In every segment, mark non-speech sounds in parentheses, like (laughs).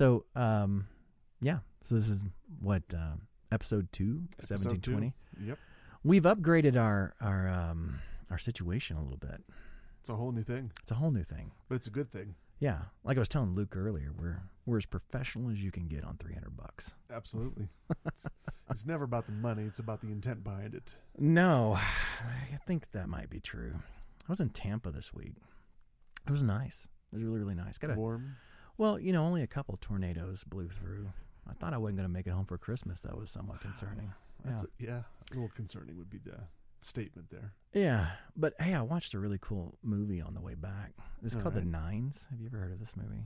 So, um, yeah. So this is what uh, episode two, Episode seventeen two. twenty. Yep. We've upgraded our our um, our situation a little bit. It's a whole new thing, It's a whole new thing. but it's a good thing. Yeah, like I was telling Luke earlier, we're we're as professional as you can get on three hundred bucks. Absolutely. it's, (laughs) it's never about the money; it's about the intent behind it. No, I think that might be true. I was in Tampa this week. It was nice. It was really really nice. Got a Warm. Well, you know, only a couple tornadoes blew through. I thought I wasn't going to make it home for Christmas. That was somewhat concerning. That's yeah. A little concerning would be the statement there. Yeah, but hey, I watched a really cool movie on the way back. It's All called The. Nines. Have you ever heard of this movie?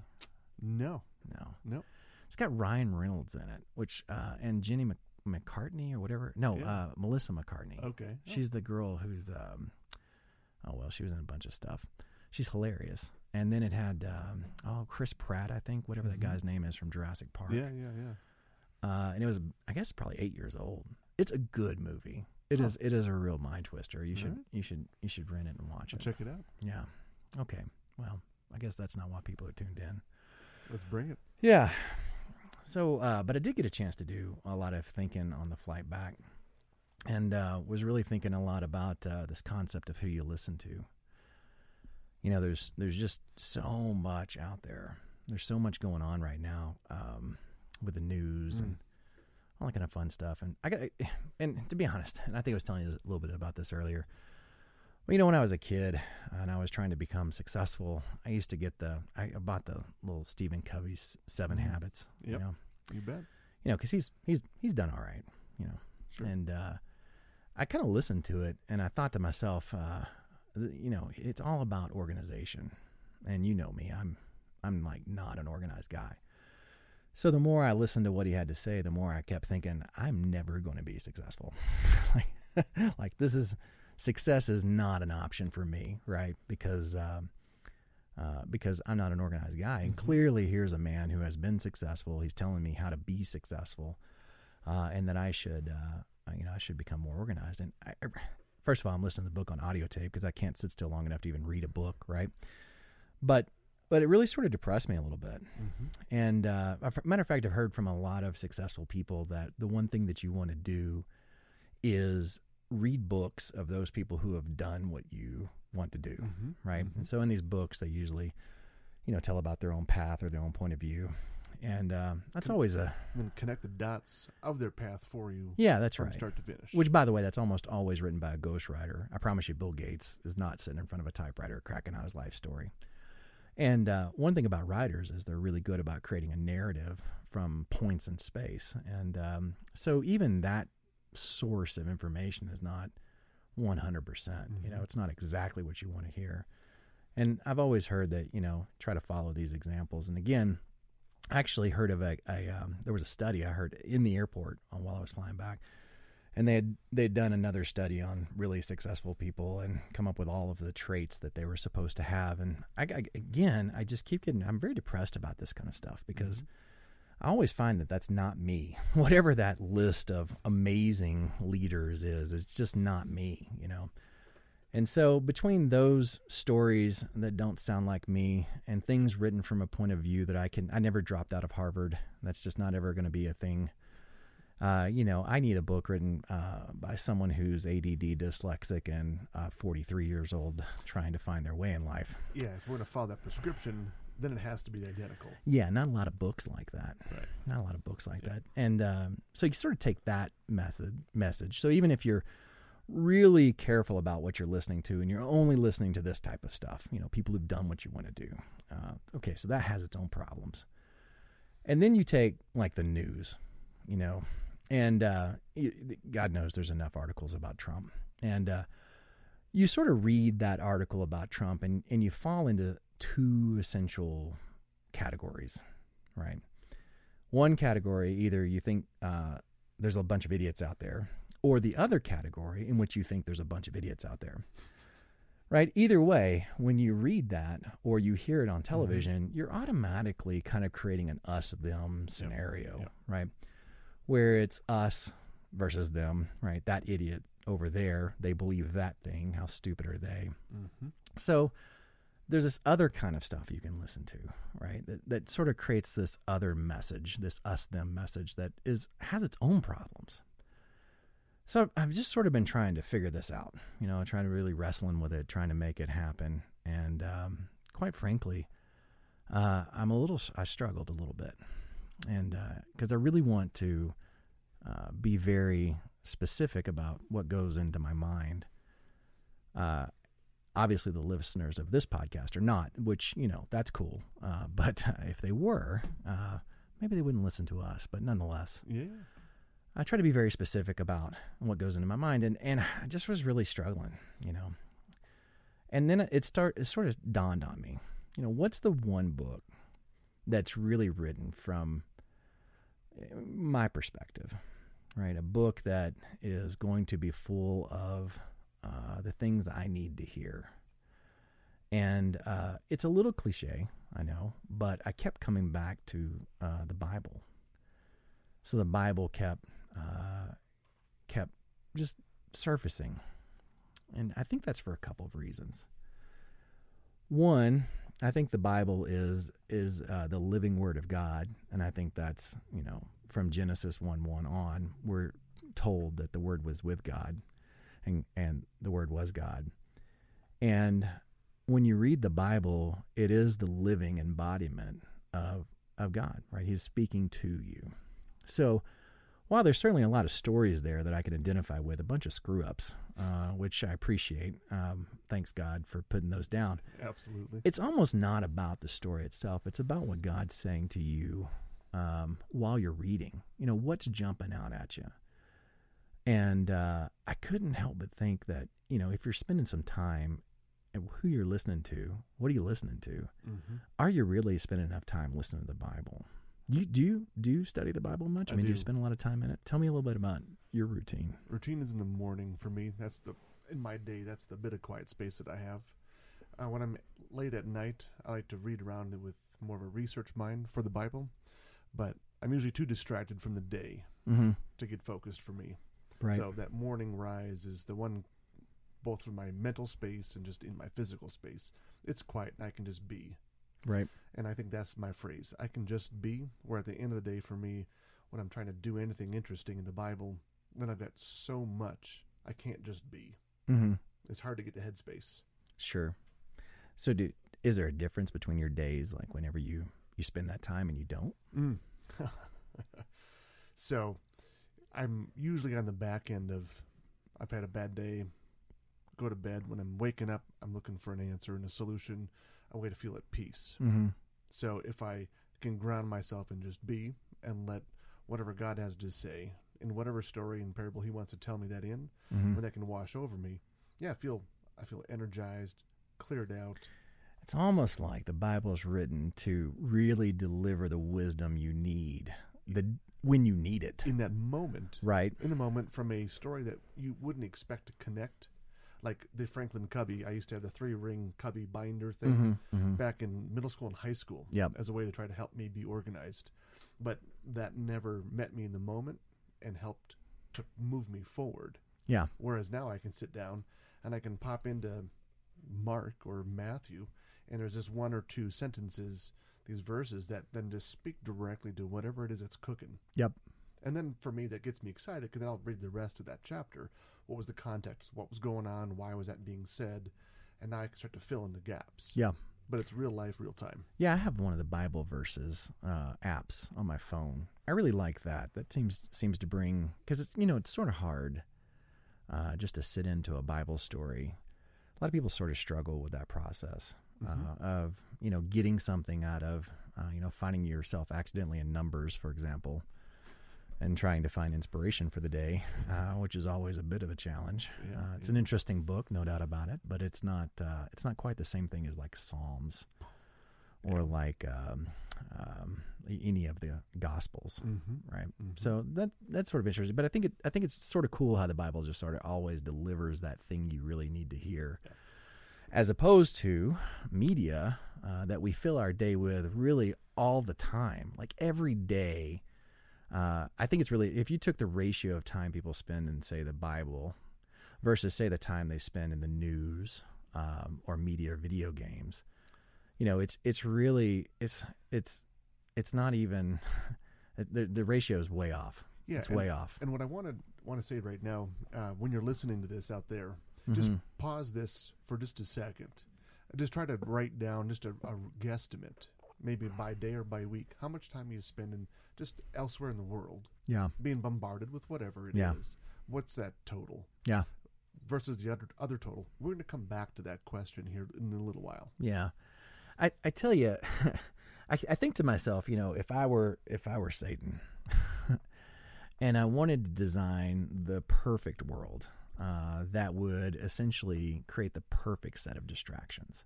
No, No. no. It's got Ryan Reynolds in it, which uh, and Jenny Mc- McCartney or whatever. No, Yeah. uh, Melissa McCarthy. Okay. She's the girl who's um, oh well, she was in a bunch of stuff. She's hilarious. And then it had um, oh Chris Pratt, I think, whatever that Mhm. guy's name is from Jurassic Park. yeah, yeah, yeah. Uh, and it was I guess probably eight years old. It's a good movie. It is. It is a real mind twister. You should. Alright. You should. You should rent it and watch I'll it. check it out. Yeah. Okay. Well, I guess that's not why people are tuned in. Let's bring it. Yeah. So, uh, but I did get a chance to do a lot of thinking on the flight back, and uh, was really thinking a lot about uh, this concept of who you listen to. You know, there's there's just so much out there. There's so much going on right now um, with the news Mm. and all that kind of fun stuff. And I got, and to be honest, and I think I was telling you a little bit about this earlier. Well, you know, when I was a kid and I was trying to become successful, I used to get the I bought the little Stephen Covey's 7 Mhm. Habits. You know, You bet. you know, because he's he's he's done all right. You know, Sure. and uh, I kind of listened to it and I thought to myself, uh, you know, it's all about organization. And you know me, I'm I'm like not an organized guy. So the more I listened to what he had to say, the more I kept thinking, I'm never going to be successful. (laughs) like, (laughs) like this is success is not an option for me, right? Because um, uh, because I'm not an organized guy, and Mhm. clearly here's a man who has been successful. He's telling me how to be successful, uh, and that I should, uh, you know, I should become more organized. And I, first of all, I'm listening to the book on audio tape because I can't sit still long enough to even read a book, right? But but it really sort of depressed me a little bit. hmm And uh, matter of fact, I've heard from a lot of successful people that the one thing that you want to do is read books of those people who have done what you want to do, hmm right? Mhm. And so in these books, they usually, you know, tell about their own path or their own point of view, and um, that's Con- always a Then connect the dots of their path for you yeah, that's from right. start to finish. Which, by the way, that's almost always written by a ghostwriter. I promise you, Bill Gates is not sitting in front of a typewriter cracking out his life story. And uh, one thing about writers is they're really good about creating a narrative from points in space. And um, so even that source of information is not 100%. percent You know, Mhm. it's not exactly what you want to hear. And I've always heard that, you know, try to follow these examples. And again, I actually heard of a, a um, there was a study I heard in the airport on, while I was flying back. And they had they'd done another study on really successful people and come up with all of the traits that they were supposed to have. And I, I- again I just keep getting I'm very depressed about this kind of stuff because I always find that that's not me. (laughs) Whatever that list of amazing leaders is it's just not me you know and so between those stories that don't sound like me and things written from a point of view that I can I never dropped out of Harvard that's just not ever going to be a thing uh, you know, I need a book written uh, by someone who's ADD, dyslexic, and uh, 43 years old, trying to find their way in life. yeah, if we're going to follow that prescription, then it has to be identical. Yeah, not a lot of books like that. Right. Not a lot of books like Yeah. that. And um, so you sort of take that method message. So even if you're really careful about what you're listening to, and you're only listening to this type of stuff, you know, people who've done what you want to do. Uh, okay, so that has its own problems. And then you take like the news, you know, and uh, God knows there's enough articles about Trump, and uh, you sort of read that article about Trump, and and you fall into two essential categories, right? One category, either you think uh, there's a bunch of idiots out there, or the other category in which you think there's a bunch of idiots out there. Right? Either way, when you read that or you hear it on television, you're automatically kind of creating an us them scenario, right? Where it's us versus them, right? That idiot over there, they believe that thing. How stupid are they? Mm-hmm. So there's this other kind of stuff you can listen to, right? That that sort of creates this other message, this us them message that is has its own problems. So I've just sort of been trying to figure this out, you know, trying to really wrestling with it, trying to make it happen, and um, quite frankly, uh, I'm a little I struggled a little bit, and because I really want to uh, be very specific about what goes into my mind. Uh, obviously, the listeners of this podcast are not, which you know that's cool. Uh, (laughs) but if they were, uh, maybe they wouldn't listen to us. But nonetheless, Yeah. I try to be very specific about what goes into my mind, and and I just was really struggling, you know. And then it start it sort of dawned on me, you know, what's the one book that's really written from eh, my perspective, right? A book that is going to be full of uh, the things I need to hear. And uh, it's a little cliche, I know, but I kept coming back to uh, the Bible. So the Bible kept uh, kept just surfacing, and I think that's for a couple of reasons. One, I think the Bible is is uh, the living Word of God, and I think that's you know from Genesis one one on, we're told that the Word was with God, and and the Word was God, and when you read the Bible, it is the living embodiment of of God, right? He's speaking to you. So, while there's certainly a lot of stories there that I can identify with, a bunch of screw ups, uh, which I appreciate. Um, thanks God for putting those down. Absolutely. It's almost not about the story itself. It's about what God's saying to you um, while you're reading. You know, what's jumping out at you. And uh, I couldn't help but think that, you know, if you're spending some time, who you're listening to, what are you listening to? hmm Are you really spending enough time listening to the Bible? You do you do you study the Bible much? I, I mean, do you spend a lot of time in it? Tell me a little bit about your routine. Routine is in the morning for me. That's the in my day. That's the bit of quiet space that I have. Uh, when I'm late at night, I like to read around it with more of a research mind for the Bible, but I'm usually too distracted from the day Mm-hmm. to get focused for me. Right. So that morning rise is the one, both for my mental space and just in my physical space. It's quiet and I can just be. Right. And I think that's my phrase. I can just be. Where at the end of the day, for me, when I'm trying to do anything interesting in the Bible, then I've got so much I can't just be. Mm-hmm. It's hard to get the headspace. Sure. So, do is there a difference between your days, like whenever you you spend that time and you don't? Mm. (laughs) so, I'm usually on the back end of I've had a bad day. Go to bed. When I'm waking up, I'm looking for an answer and a solution, a way to feel at peace. Mm-hmm. So if I can ground myself and just be and let whatever God has to say in whatever story and parable He wants to tell me that in, Mm-hmm. when that can wash over me, yeah, I feel I feel energized, cleared out. It's almost like the Bible is written to really deliver the wisdom you need the when you need it. in that moment. Right. In the moment, from a story that you wouldn't expect to connect, like the Franklin Covey. I used to have the three ring Covey binder thing Mm-hmm. Mm-hmm. back in middle school and high school Yep. as a way to try to help me be organized. But that never met me in the moment and helped to move me forward. Yeah. Whereas now I can sit down and I can pop into Mark or Matthew, and there's just one or two sentences, these verses that then just speak directly to whatever it is that's cooking. Yep. And then for me, that gets me excited because then I'll read the rest of that chapter. What was the context? What was going on? Why was that being said? And now I can start to fill in the gaps. Yeah. But it's real life, real time. Yeah, I have one of the Bible verses uh, apps on my phone. I really like that. That seems seems to bring because it's you know it's sort of hard uh, just to sit into a Bible story. A lot of people sort of struggle with that process Mhm. uh, of you know getting something out of uh, you know finding yourself accidentally in Numbers, for example, and trying to find inspiration for the day, uh, which is always a bit of a challenge. Yeah, uh, it's yeah. an interesting book, no doubt about it, but it's not uh, it's not quite the same thing as like Psalms or like um, um, any of the Gospels, Mm-hmm. right? Mhm. So that that's sort of interesting. But I think it I think it's sort of cool how the Bible just sort of always delivers that thing you really need to hear, Yeah. as opposed to media uh, that we fill our day with really all the time, like every day. Uh, I think it's really if you took the ratio of time people spend in say the Bible versus say the time they spend in the news um, or media or video games. you know, it's it's really it's it's it's not even (laughs) the the ratio is way off. Yeah, it's and, way off. And what I want to want to say right now, uh, when you're listening to this out there, just Mhm. pause this for just a second. Just try to write down just a, a guesstimate, maybe by day or by week, how much time are you spend in just elsewhere in the world, Yeah, being bombarded with whatever it is. Yeah. What's that total yeah, versus the other other total? We're going to come back to that question here in a little while. yeah. I I tell you, (laughs) I I think to myself, you know, if I were if I were Satan, (laughs) and I wanted to design the perfect world uh, that would essentially create the perfect set of distractions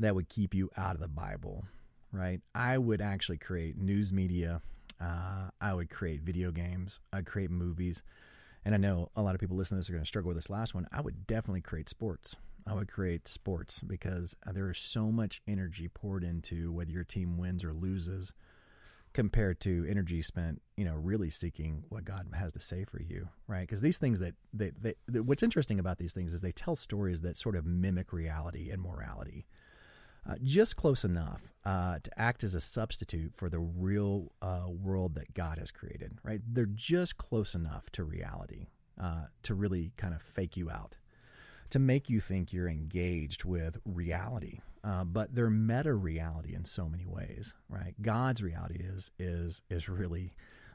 that would keep you out of the Bible, right? I would actually create news media. Uh, I would create video games. I'd create movies. And I know a lot of people listening to this are going to struggle with this last one. I would definitely create sports. I would create sports because there is so much energy poured into whether your team wins or loses compared to energy spent, you know, really seeking what God has to say for you, right? Because these things that they, they, that- what's interesting about these things is they tell stories that sort of mimic reality and morality, uh, just close enough uh, to act as a substitute for the real uh, world that God has created, right? They're just close enough to reality uh, to really kind of fake you out to make you think you're engaged with reality. Uh, but they're meta reality in so many ways, right? God's reality is is is really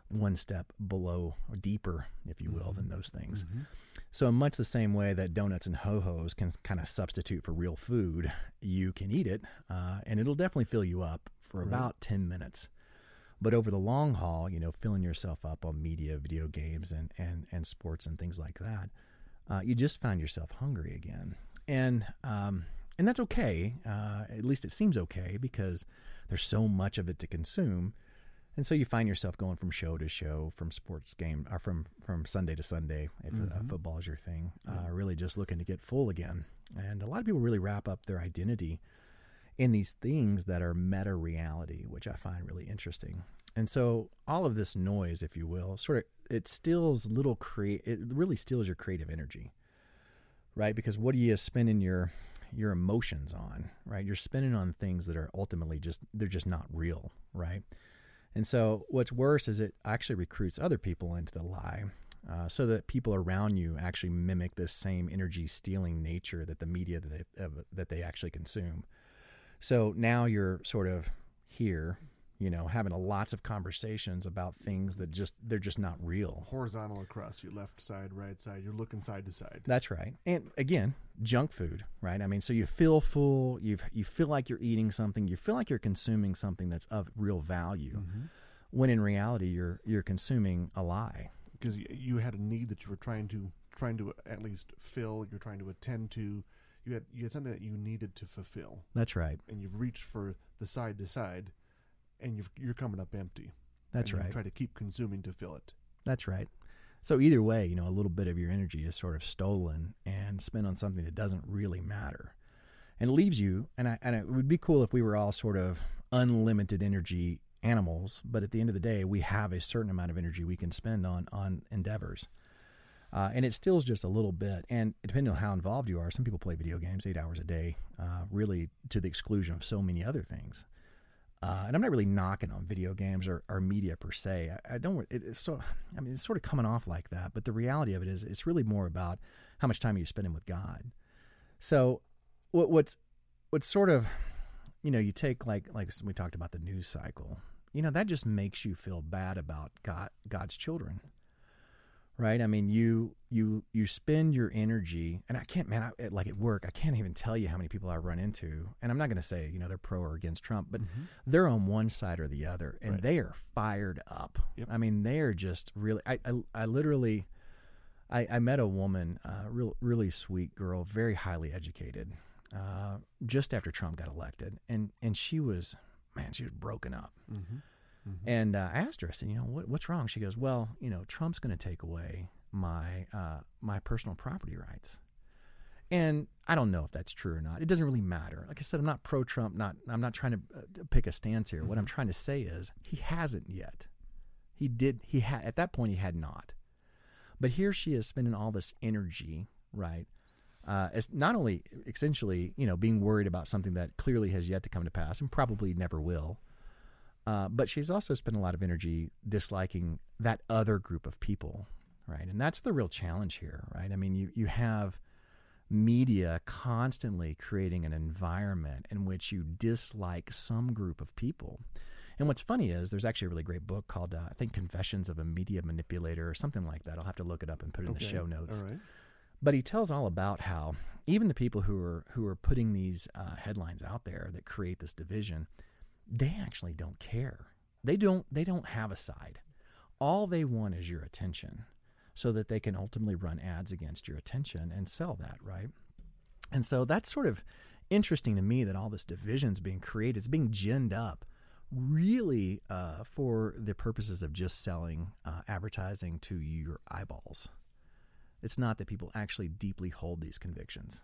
one step below or deeper, if you will, than those things. So, in much the same way that donuts and ho hos can kind of substitute for real food, you can eat it, uh, and it'll definitely fill you up for Right. about ten minutes. But over the long haul, you know, filling yourself up on media, video games, and and and sports and things like that, uh, you just find yourself hungry again, and um, and that's okay. Uh, at least it seems okay because there's so much of it to consume, and so you find yourself going from show to show, from sports game, or from from Sunday to Sunday if uh, Mhm. football is your thing. Uh, really, just looking to get full again, and a lot of people really wrap up their identity in these things that are meta reality, which I find really interesting. And so all of this noise, if you will, sort of it steals little create it really steals your creative energy. Right? Because what are you spending your your emotions on, right? You're spending on things that are ultimately just they're just not real, right? And so what's worse is it actually recruits other people into the lie. Uh, so that people around you actually mimic this same energy stealing nature that the media that they, uh, that they actually consume. So now you're sort of here, you know, having a lots of conversations about things that just they're just not real. Horizontal across your left side, right side. You're looking side to side. That's right. And again, junk food, right? I mean, so you feel full, you you feel like you're eating something, you feel like you're consuming something that's of real value, mm-hmm. when in reality you're you're consuming a lie. because you, you had a need that you were trying to trying to at least fill. You're trying to attend to. You had you had something that you needed to fulfill, That's right. and you've reached for the side to side, and you've, you're coming up empty. That's right. Try to keep consuming to fill it. That's right. So either way, you know, a little bit of your energy is sort of stolen and spent on something that doesn't really matter, and leaves you. And I and it would be cool if we were all sort of unlimited energy animals, but at the end of the day, we have a certain amount of energy we can spend on on endeavors. Uh, and it steals just a little bit. And depending on how involved you are, some people play video games eight hours a day, uh, really to the exclusion of so many other things. Uh, and I'm not really knocking on video games or, or media per se. I, I don't. It, it's so. I mean, it's sort of coming off like that. But the reality of it is, it's really more about how much time you're spending with God. So, what, what's what's sort of, you know, you take like like we talked about the news cycle. You know, that just makes you feel bad about God God's children right? I mean, you you you spend your energy, and I can't, man, I, like at work, I can't even tell you how many people I run into, and I'm not going to say you know they're pro or against Trump, but they're on one side or the other, and Right. they are fired up. Yep. I mean, they are just really. I I, I literally. I, I met a woman, uh, real, really sweet girl, very highly educated, uh, just after Trump got elected, and and she was, man, she was broken up. Mm-hmm. And uh, I asked her, I said, you know, what, what's wrong? She goes, well, you know, Trump's going to take away my uh, my personal property rights. And I don't know if that's true or not. It doesn't really matter. Like I said, I'm not pro Trump. Not I'm not trying to uh, pick a stance here. What I'm trying to say is he hasn't yet. He did. He had at that point he had not. But here she is spending all this energy, right, Uh, it's not only essentially, you know, being worried about something that clearly has yet to come to pass and probably never will, uh, but she's also spent a lot of energy disliking that other group of people, right? And that's the real challenge here, right? I mean, you you have media constantly creating an environment in which you dislike some group of people. And what's funny is there's actually a really great book called uh, I think Confessions of a Media Manipulator or something like that. I'll have to look it up and put it in the show notes. All right. But he tells all about how even the people who are who are putting these uh, headlines out there that create this division, they actually don't care. They don't they don't have a side. All they want is your attention so that they can ultimately run ads against your attention and sell that, right? And so that's sort of interesting to me that all this division's being created, it's being ginned up really uh, for the purposes of just selling uh, advertising to your eyeballs. It's not that people actually deeply hold these convictions.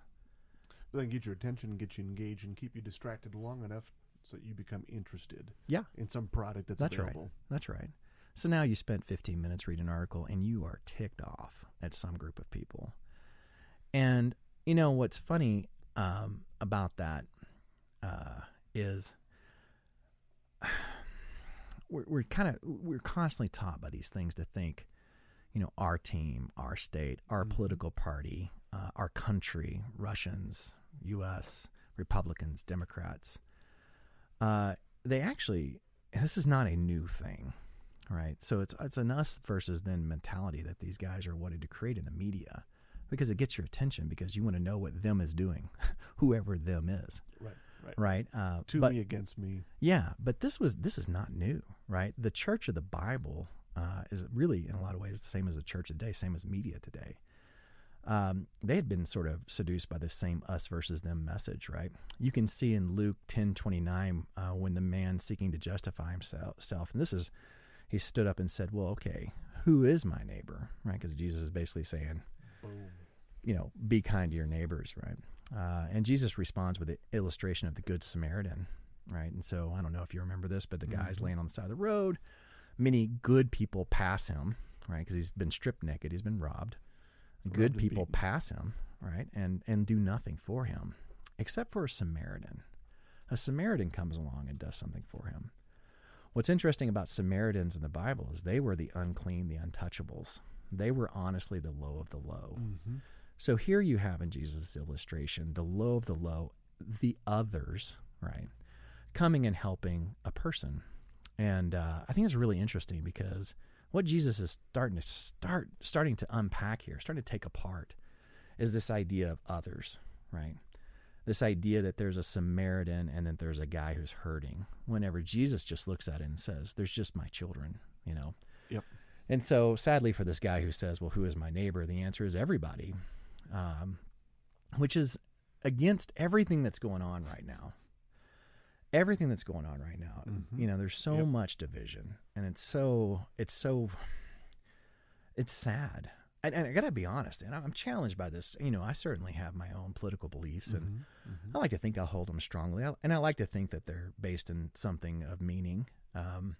But then get your attention, get you engaged, and keep you distracted long enough so that you become interested Yeah, in some product that's, that's available. right. That's right. So now you spent 15 minutes reading an article and you are ticked off at some group of people. And, you know, what's funny um, about that uh, is (sighs) we're, we're kind of, we're constantly taught by these things to think, you know, our team, our state, our Mhm. political party, uh, our country, Russians, U.S., Republicans, Democrats. Uh, they actually, this is not a new thing, right? So it's it's an us versus them mentality that these guys are wanting to create in the media because it gets your attention because you want to know what them is doing, (laughs) whoever them is, Right, right. right? Uh, To but me against me. yeah, but this was this is not new, right? The Church of the Bible uh, is really, in a lot of ways, the same as the church today, same as media today. Um, they had been sort of seduced by the same us versus them message, right? You can see in Luke ten twenty nine uh, when the man seeking to justify himself, and this is, he stood up and said, "Well, okay, who is my neighbor?" Right? Because Jesus is basically saying, Boom. you know, be kind to your neighbors, right? Uh, and Jesus responds with the illustration of the Good Samaritan, right? And so I don't know if you remember this, but the guy's Mhm. laying on the side of the road. Many good people pass him, right? Because he's been stripped naked, he's been robbed. Good people beaten. pass him, right? And and do nothing for him, except for a Samaritan. A Samaritan comes along and does something for him. What's interesting about Samaritans in the Bible is they were the unclean, the untouchables. They were honestly the low of the low. Mm-hmm. So here you have in Jesus' illustration the low of the low, the others, right, coming and helping a person, and uh, I think it's really interesting because what Jesus is starting to start starting to unpack here, starting to take apart, is this idea of others, right? This idea that there's a Samaritan and that there's a guy who's hurting. Whenever Jesus just looks at it and says, "There's just my children," you know. Yep. And so, sadly, for this guy who says, "Well, who is my neighbor?" the answer is everybody, um, which is against everything that's going on right now. Everything that's going on right now, Mhm. you know, there's so Yep. much division, and it's so it's so it's sad. And, and I gotta be honest, and I'm challenged by this. You know, I certainly have my own political beliefs, and Mm-hmm. I like to think I'll hold them strongly, I- and I like to think that they're based in something of meaning. Um,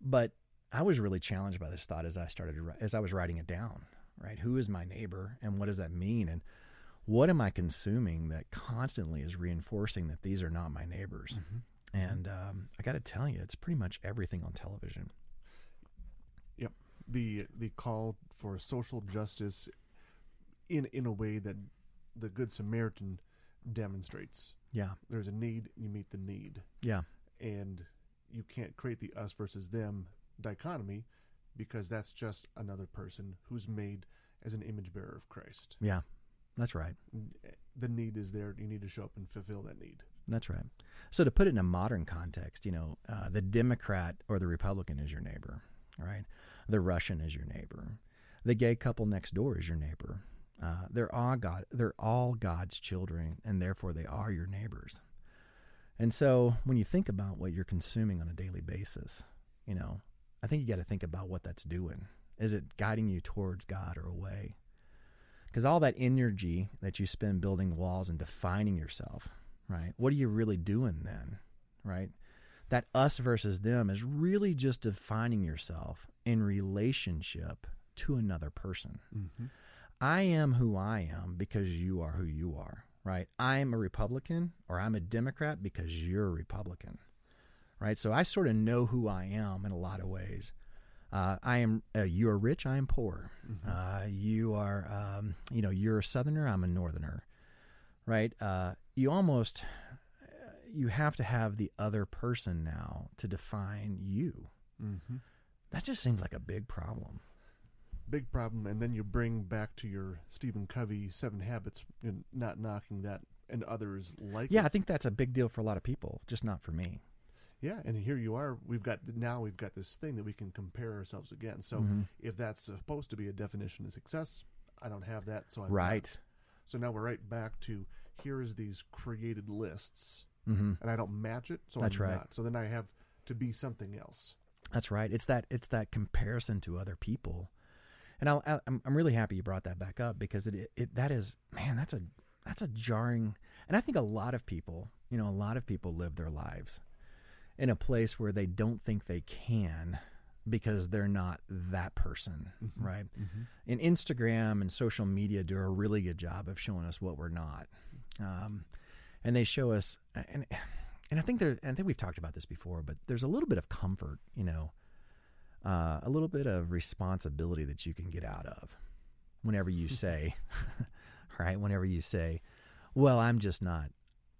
but I was really challenged by this thought as I started as I was writing it down. Right, who is my neighbor, and what does that mean, and what am I consuming that constantly is reinforcing that these are not my neighbors? Mm-hmm. And um, I got to tell you, it's pretty much everything on television. Yep the the call for social justice in in a way that the good Samaritan demonstrates. Yeah, There's a need, you meet the need, yeah, and you can't create the us versus them dichotomy because that's just another person who's made as an image bearer of Christ. yeah. That's right. The need is there. You need to show up and fulfill that need. That's right. So to put it in a modern context, you know, uh, the Democrat or the Republican is your neighbor, right? The Russian is your neighbor. The gay couple next door is your neighbor. Uh, they're all God. They're all God's children, and therefore they are your neighbors. And so when you think about what you're consuming on a daily basis, you know, I think you got to think about what that's doing. Is it guiding you towards God or away? Because all that energy that you spend building walls and defining yourself, right? What are you really doing then, right? That us versus them is really just defining yourself in relationship to another person. Mm-hmm. I am who I am because you are who you are, right? I'm a Republican or I'm a Democrat because you're a Republican, right? So I sort of know who I am in a lot of ways. Uh, I am. Uh, you are rich. I am poor. Mm-hmm. Uh, you are. Um, you know. You're a Southerner. I'm a Northerner. Right. Uh, you almost. You have to have the other person now to define you. Mm-hmm. That just seems like a big problem. Big problem, and then you bring back to your Stephen Covey Seven Habits, and not knocking that, and others like Yeah, it. I think that's a big deal for a lot of people, just not for me. Yeah, and here you are. We've got now we've got this thing that we can compare ourselves against. So Mhm. if that's supposed to be a definition of success, I don't have that. So I'm Right. not. So now we're right back to here is these created lists, hmm and I don't match it. So That's I'm right. not. So then I have to be something else. That's right. It's that it's that comparison to other people, and I'll, i am I'm really happy you brought that back up because it, it that is man that's a that's a jarring, and I think a lot of people you know a lot of people live their lives in a place where they don't think they can because they're not that person, right? And Instagram and social media do a really good job of showing us what we're not, um, and they show us and and I think there and I think we've talked about this before, but there's a little bit of comfort, you know, uh, a little bit of responsibility that you can get out of whenever you (laughs) say, (laughs) right? Whenever you say, "Well, I'm just not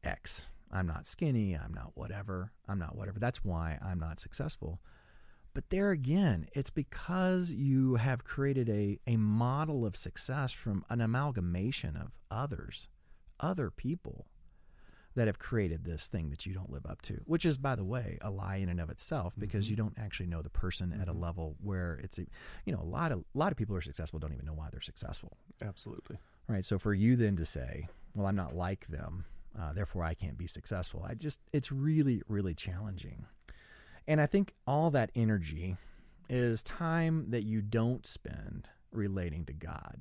X. I'm not skinny. I'm not whatever. I'm not whatever. That's why I'm not successful." But there again, it's because you have created a, a model of success from an amalgamation of others, other people that have created this thing that you don't live up to, which is, by the way, a lie in and of itself because mm-hmm. you don't actually know the person at a mm-hmm. level where it's, a, you know, a lot of a lot of people who are successful don't even know why they're successful, Absolutely. right? So for you then to say, well, I'm not like them, uh, therefore I can't be successful, I just it's really really challenging, and I think all that energy is time that you don't spend relating to God.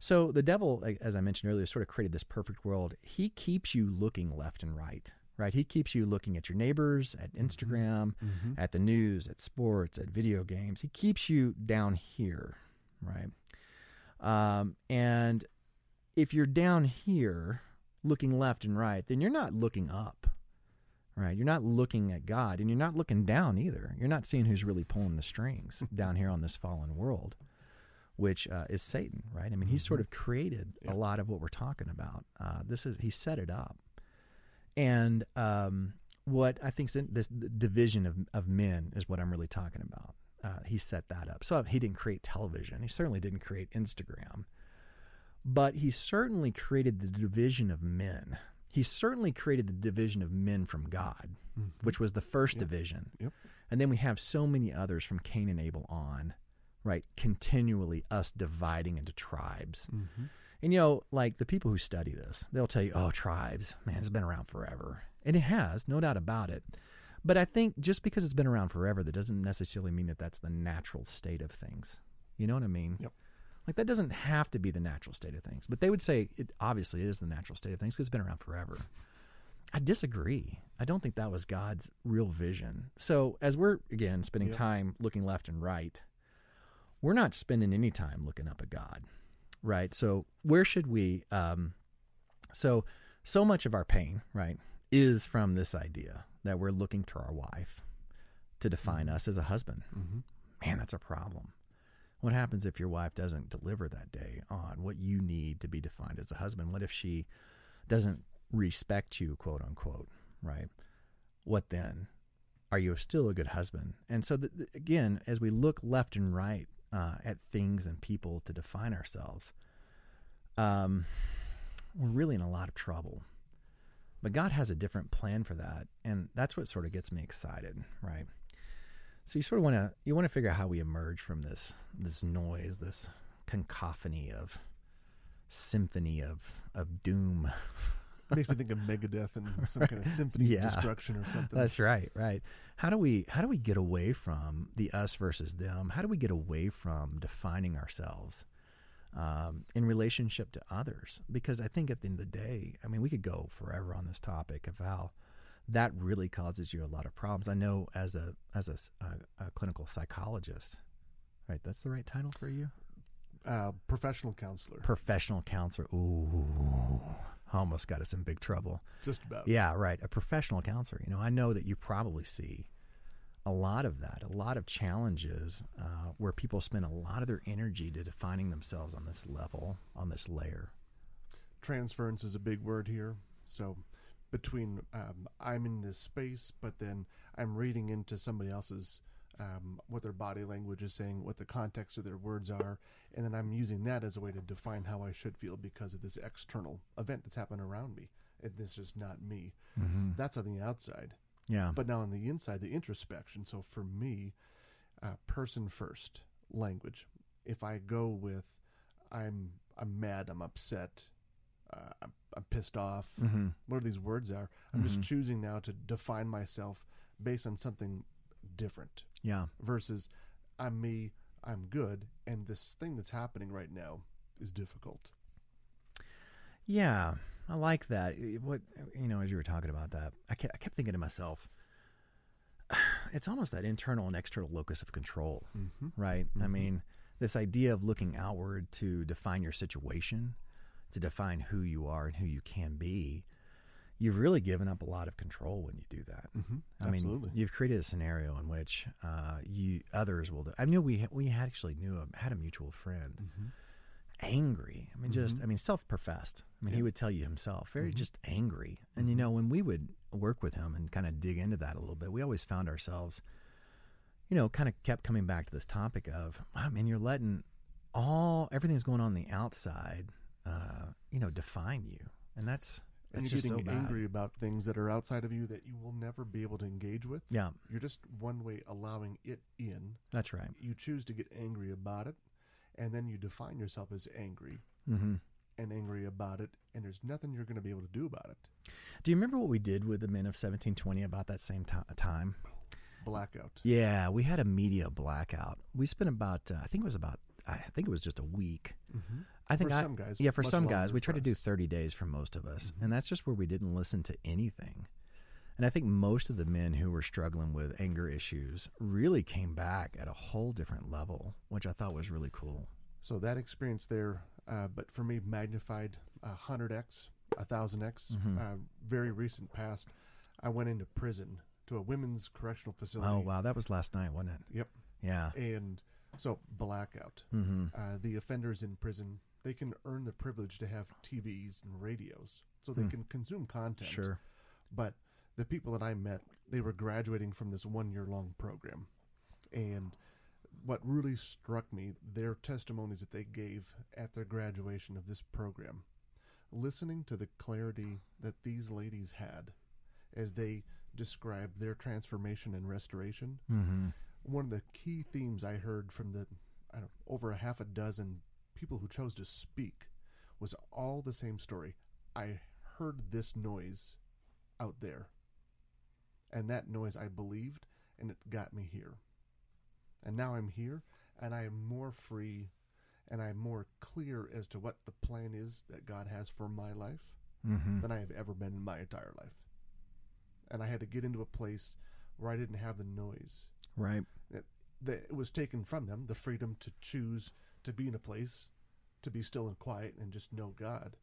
So the devil, as I mentioned earlier, sort of created this perfect world. He keeps you looking left and right, right? He keeps you looking at your neighbors, at Instagram, at the news, at sports, at video games. He keeps you down here, right? Um, and if you're down here looking left and right, then you're not looking up, right? You're not looking at God, and you're not looking down either. You're not seeing who's really pulling the strings (laughs) down here on this fallen world which uh, is Satan, right? I mean, he's sort of created a lot of what we're talking about. Uh, this is he set it up, and um, what I think this division of of men is what I'm really talking about. Uh, he set that up. So he didn't create television. He certainly didn't create Instagram, but he certainly created the division of men. He certainly created the division of men from God, which was the first division. Yep. And then we have so many others from Cain and Abel on right? Continually us dividing into tribes. Mm-hmm. And you know, like the people who study this, they'll tell you, oh, tribes, man, it's been around forever. And it has, no doubt about it. But I think just because it's been around forever, that doesn't necessarily mean that that's the natural state of things. You know what I mean? Yep. Like that doesn't have to be the natural state of things. But they would say it obviously is the natural state of things because it's been around forever. I disagree. I don't think that was God's real vision. So as we're again spending Yep. time looking left and right, we're not spending any time looking up at God, right? So where should we? Um, so so much of our pain, right, is from this idea that we're looking to our wife to define us as a husband. Mm-hmm. Man, that's a problem. What happens if your wife doesn't deliver that day on what you need to be defined as a husband? What if she doesn't respect you, quote unquote, right? What then? Are you still a good husband? And so, the, again, as we look left and right uh, at things and people to define ourselves, um, we're really in a lot of trouble. But God has a different plan for that, and that's what sort of gets me excited, right? So you sort of want to you want to figure out how we emerge from this this noise, this cacophony of symphony of of doom. Makes me think of Megadeth and some kind of (laughs) symphony Yeah. of destruction or something. That's right, right. How do we how do we get away from the us versus them? How do we get away from defining ourselves um, in relationship to others? Because I think at the end of the day, I mean, we could go forever on this topic of how that really causes you a lot of problems. I know as a as a, a- a clinical psychologist, right? That's the right title for you. Uh, professional counselor. Professional counselor. Ooh, almost got us in big trouble. Just about. Yeah, right. A professional counselor. You know, I know that you probably see a lot of that, a lot of challenges uh, where people spend a lot of their energy to defining themselves on this level, on this layer. Transference is a big word here. So, between um, I'm in this space, but then I'm reading into somebody else's um, what their body language is saying, what the context of their words are, and then I'm using that as a way to define how I should feel because of this external event that's happened around me. And this is not me. Mm-hmm. That's on the outside. Yeah. But now on the inside, the introspection. So for me, uh, person first language. If I go with, I'm I'm mad, I'm upset, uh, I'm, I'm pissed off. mm-hmm. Whatever these words are, I'm just Mhm. choosing now to define myself based on something different Yeah. versus I'm me, I'm good, and this thing that's happening right now is difficult. Yeah, I like that. What you know, as you were talking about that, I kept, I kept thinking to myself, (sighs) it's almost that internal and external locus of control, Mm-hmm. right? I Mhm. mean, this idea of looking outward to define your situation, to define who you are and who you can be. You've really given up a lot of control when you do that. Mm-hmm. I Absolutely. mean, you've created a scenario in which uh, you others will. Do, I knew we we actually knew a, had a mutual friend, mm-hmm. angry. I mean, just Mhm. I mean, self-professed. I mean, he would tell you himself, very Mhm. just angry. And you Mhm. know, when we would work with him and kind of dig into that a little bit, we always found ourselves, you know, kind of kept coming back to this topic of, I mean, you're letting all everything's going on, on the outside, uh, you know, define you, and that's and you're just getting so angry about things that are outside of you that you will never be able to engage with. Yeah, You're just one way allowing it in. that's right. You choose to get angry about it, and then you define yourself as angry hmm and angry about it, and there's nothing you're going to be able to do about it. Do you remember what we did with the men of 1720 about that same ti time? Blackout. Yeah, we had a media blackout. We spent about, uh, I think it was about, I think it was just a week. Mm-hmm. I think for I, some guys, yeah, for some guys, we tried to do 30 days for most of us, Mhm. and that's just where we didn't listen to anything. And I think most of the men who were struggling with anger issues really came back at a whole different level, which I thought was really cool. So that experience there, uh, but for me, magnified a hundred x, a thousand x. Mhm. Uh, very recent past, I went into prison to a women's correctional facility. Oh wow, that was last night, wasn't it? Yep. Yeah. And so blackout. Mm-hmm. Uh, the offenders in prison they can earn the privilege to have TVs and radios, so they Hmm. can consume content. Sure. But the people that I met, they were graduating from this one year long program. And what really struck me, their testimonies that they gave at their graduation of this program, listening to the clarity that these ladies had as they described their transformation and restoration, Mm-hmm. one of the key themes I heard from the I don't over a half a dozen people who chose to speak was all the same story. I heard this noise out there, and that noise I believed, and it got me here. And now I'm here, and I am more free, and I'm more clear as to what the plan is that God has for my life Mm-hmm. than I have ever been in my entire life. And I had to get into a place where I didn't have the noise Right. that it was taken from them the freedom to choose to be in a place to be still and quiet and just know God.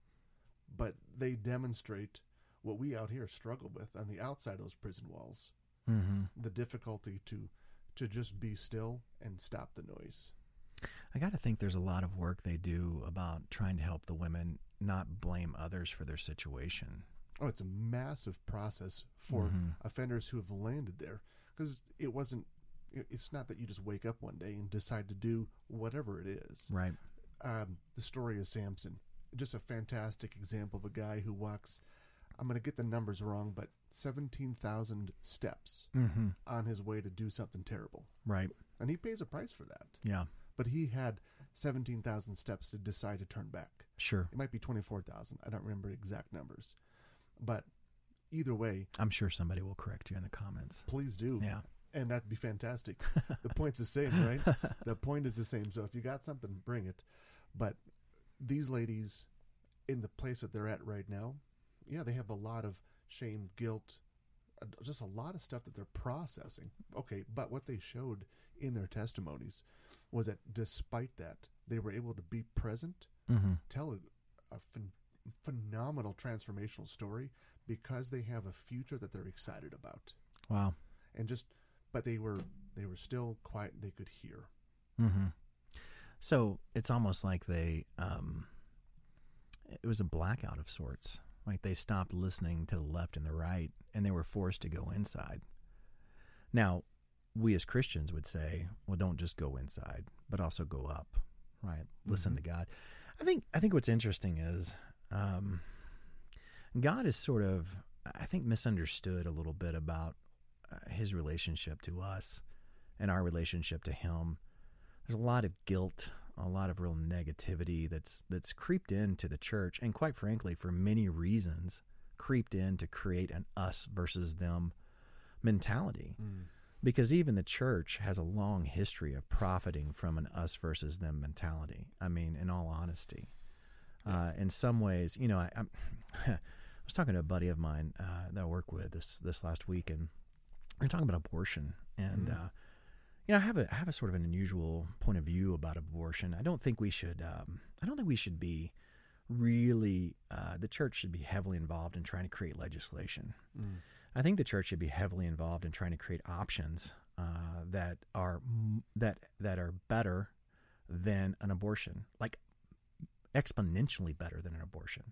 But they demonstrate what we out here struggle with on the outside of those prison walls Mm-hmm. the difficulty to to just be still and stop the noise. I got to think there's a lot of work they do about trying to help the women not blame others for their situation. Oh, it's a massive process for Mhm. offenders who have landed there because it wasn't. It- It's not that you just wake up one day and decide to do whatever it is. Right. um, the story of Samson. Just a fantastic example of a guy who walks, I'm going to get the numbers wrong, but 17,000 steps Mm-hmm. on his way to do something terrible. Right. And he pays a price for that. Yeah. But he had 17,000 steps to decide to turn back. Sure. It might be 24,000. I don't remember exact numbers. But either way, I'm sure somebody will correct you in the comments. please do. Yeah. And that'd be fantastic. (laughs) the point's the same, right? the point is the same. So if you got something, bring it. But these ladies, in the place that they're at right now, yeah, they have a lot of shame, guilt, just a lot of stuff that they're processing. Okay, but what they showed in their testimonies was that despite that, they were able to be present, Mm-hmm. tell a, a phen- phenomenal transformational story because they have a future that they're excited about, Wow. and just but they were they were still quiet. and They could hear. Mm-hmm. So it's almost like they, um, it was a blackout of sorts. Like they stopped listening to the left and the right, and they were forced to go inside. Now, we as Christians would say, well, don't just go inside, but also go up, right? Listen Mhm. to God. I think. I think what's interesting is, um, God is sort of, I think, misunderstood a little bit about His relationship to us and our relationship to Him there's a lot of guilt, a lot of real negativity that's that's creeped into the church, and quite frankly, for many reasons, creeped in to create an us versus them mentality. Because even the church has a long history of profiting from an us versus them mentality. I mean, in all honesty, uh, in some ways, you know, I, I'm, (laughs) I was talking to a buddy of mine uh, that I work with this this last week, and we are talking about abortion, and Mhm. uh, you know, I have a I have a sort of an unusual point of view about abortion. I don't think we should. Um, I don't think we should be really. Uh, the church should be heavily involved in trying to create legislation. Mm. I think the church should be heavily involved in trying to create options uh, that are that that are better than an abortion, like exponentially better than an abortion.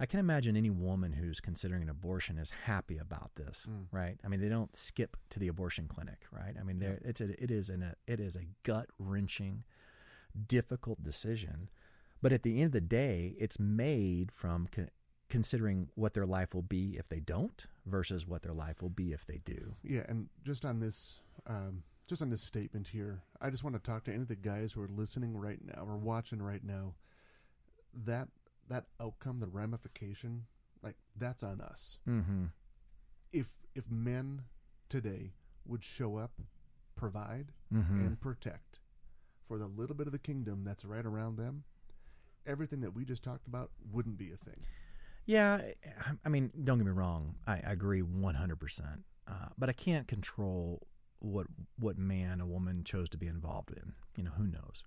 I can imagine any woman who's considering an abortion is happy about this, Mm. right? I mean, they don't skip to the abortion clinic, right? I mean, there it's a, it is an, a it is a gut wrenching, difficult decision, but at the end of the day, it's made from con- considering what their life will be if they don't versus what their life will be if they do. Yeah, and just on this, um, just on this statement here, I just want to talk to any of the guys who are listening right now or watching right now. That that outcome, the ramification, like that's on us. Mm-hmm. If if men today would show up, provide, Mm-hmm. and protect for the little bit of the kingdom that's right around them, everything that we just talked about wouldn't be a thing. Yeah, I- I mean, don't get me wrong. I, I agree one hundred percent. Uh, But I can't control what what man a woman chose to be involved in. You know, who knows?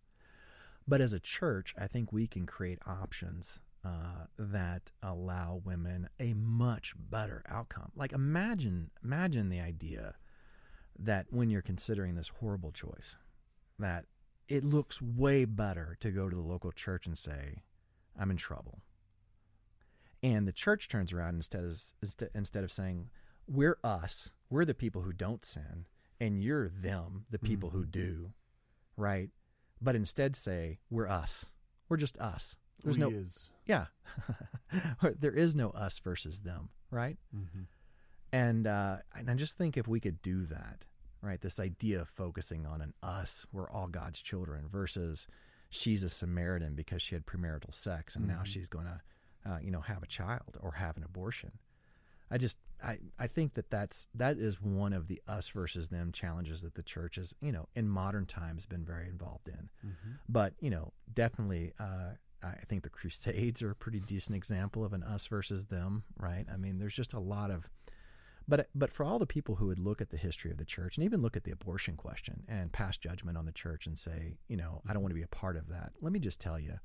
But as a church, I think we can create options uh, that allow women a much better outcome. Like imagine imagine the idea that when you're considering this horrible choice, that it looks way better to go to the local church and say, "I'm in trouble." And the church turns around instead of instead, instead of saying, "We're us. We're the people who don't sin, and you're them, the people who do." Right? But instead say, "We're us. We're just us." There's we no is. yeah. (laughs) there is no us versus them, right? Mm-hmm. And uh, and I just think if we could do that, right? This idea of focusing on an us, we're all God's children, versus she's a Samaritan because she had premarital sex and now Mhm. she's going to, uh, you know, have a child or have an abortion. I just I I think that that's that is one of the us versus them challenges that the church has, you know, in modern times been very involved in Mm-hmm. but you know definitely uh, i think the crusades are a pretty decent example of an us versus them right? I mean there's just a lot of but but for all the people who would look at the history of the church and even look at the abortion question and pass judgment on the church and say you know i don't want to be a part of that let me just tell you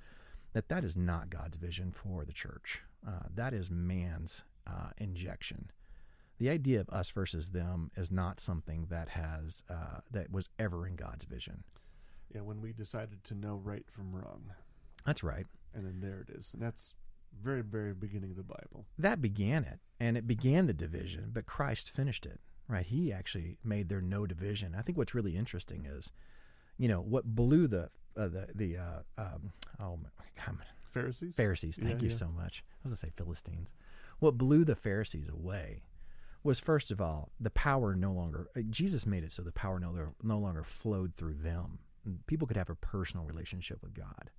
that that is not god's vision for the church. Uh, that is man's uh, injection. The idea of us versus them is not something that has uh, that was ever in god's vision. Yeah, when we decided to know right from wrong, that's right and then there it is, and that's very, very beginning of the Bible. that began it and it began the division but christ finished it right he actually made there no division i think what's really interesting is you know what blew the uh, the the uh, um, oh my God, Pharisees. pharisees thank Yeah, you yeah. so much i was going to say philistines what blew the pharisees away was first of all the power no longer uh, jesus made it so the power no, longer- no longer flowed through them people could have a personal relationship with god.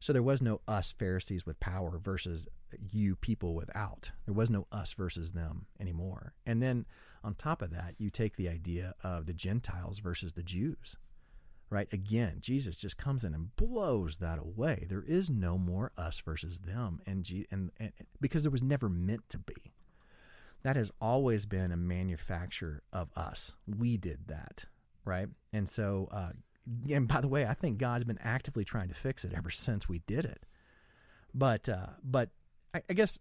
So there was no us Pharisees with power versus you people without. There was no us versus them anymore. And then on top of that, you take the idea of the Gentiles versus the Jews. Right? Again, Jesus just comes in and blows that away. There is no more us versus them and, G- and, and because there was never meant to be. That has always been a manufacture of us. We did that, right? And so uh, and by the way, I think God's been actively trying to fix it ever since we did it. But uh, but I, I guess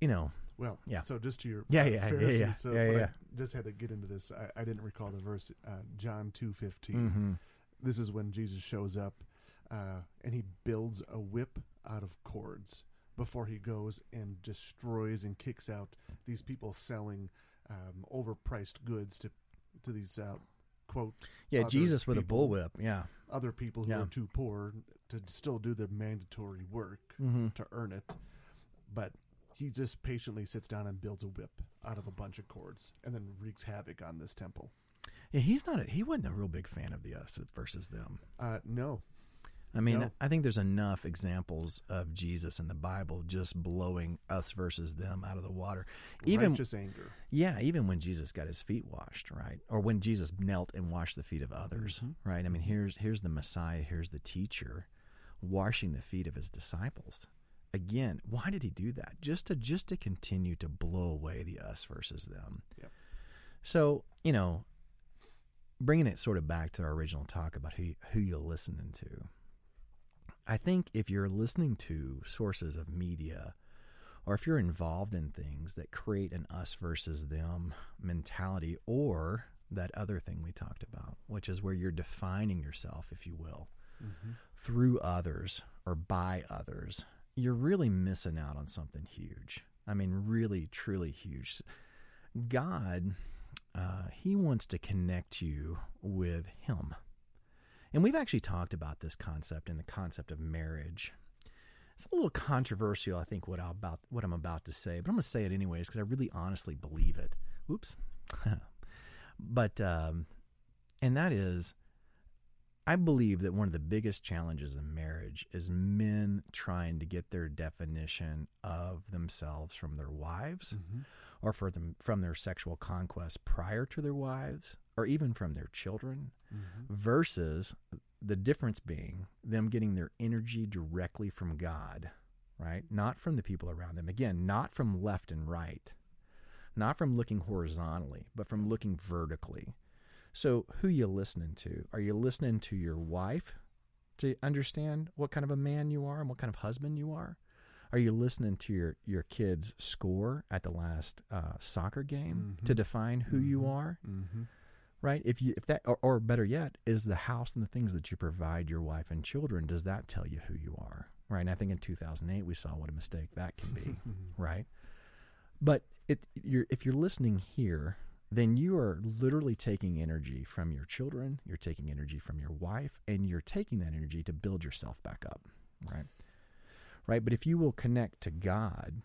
you know Well, Yeah. So just to your Yeah, uh, yeah, yeah, yeah. So Yeah, yeah. I just had to get into this. I, I didn't recall the verse. Uh, John two fifteen. hmm This is when Jesus shows up, uh, and he builds a whip out of cords before he goes and destroys and kicks out these people selling um, overpriced goods to to these uh, quote yeah Jesus with a bullwhip yeah other people who Yeah. are too poor to still do their mandatory work hmm to earn it. But he just patiently sits down and builds a whip out of a bunch of cords and then wreaks havoc on this temple. yeah, he's not a, he wasn't a real big fan of the us versus them Uh, no, I mean, No. I think there's enough examples of Jesus in the Bible just blowing us versus them out of the water. Even righteous anger. yeah, even when Jesus got his feet washed, right? Or when Jesus knelt and washed the feet of others, Mhm. right? I mean, here's here's the Messiah, here's the teacher washing the feet of his disciples. Again, why did he do that? Just to just to continue to blow away the us versus them. Yep. So, you know, bringing it sort of back to our original talk about who who you're listening to. I think if you're listening to sources of media or if you're involved in things that create an us versus them mentality or that other thing we talked about, which is where you're defining yourself, if you will, Mm-hmm. through others or by others, you're really missing out on something huge. I mean, really, truly huge. God, uh, He wants to connect you with Him. And we've actually talked about this concept in the concept of marriage. It's a little controversial, I think, what, I about, what I'm about to say, but I'm going to say it anyways because I really honestly believe it. Oops. (laughs) but, um, and that is, I believe that one of the biggest challenges in marriage is men trying to get their definition of themselves from their wives Mm-hmm. or for them from their sexual conquest prior to their wives or even from their children Mm-hmm. versus the difference being them getting their energy directly from God, right? Not from the people around them. Again, not from left and right, not from looking horizontally, but from looking vertically. So, who you listening to? Are you listening to your wife to understand what kind of a man you are and what kind of husband you are? Are you listening to your your kids' score at the last uh, soccer game Mhm. to define who you Mhm. are? Mm-hmm. Right? If you if that or, or better yet is the house and the things that you provide your wife and children does that tell you who you are right? And i think in 2008 we saw what a mistake that can be (laughs) right? But it you're if you're listening here then you are literally taking energy from your children you're taking energy from your wife and you're taking that energy to build yourself back up right? Right? But if you will connect to god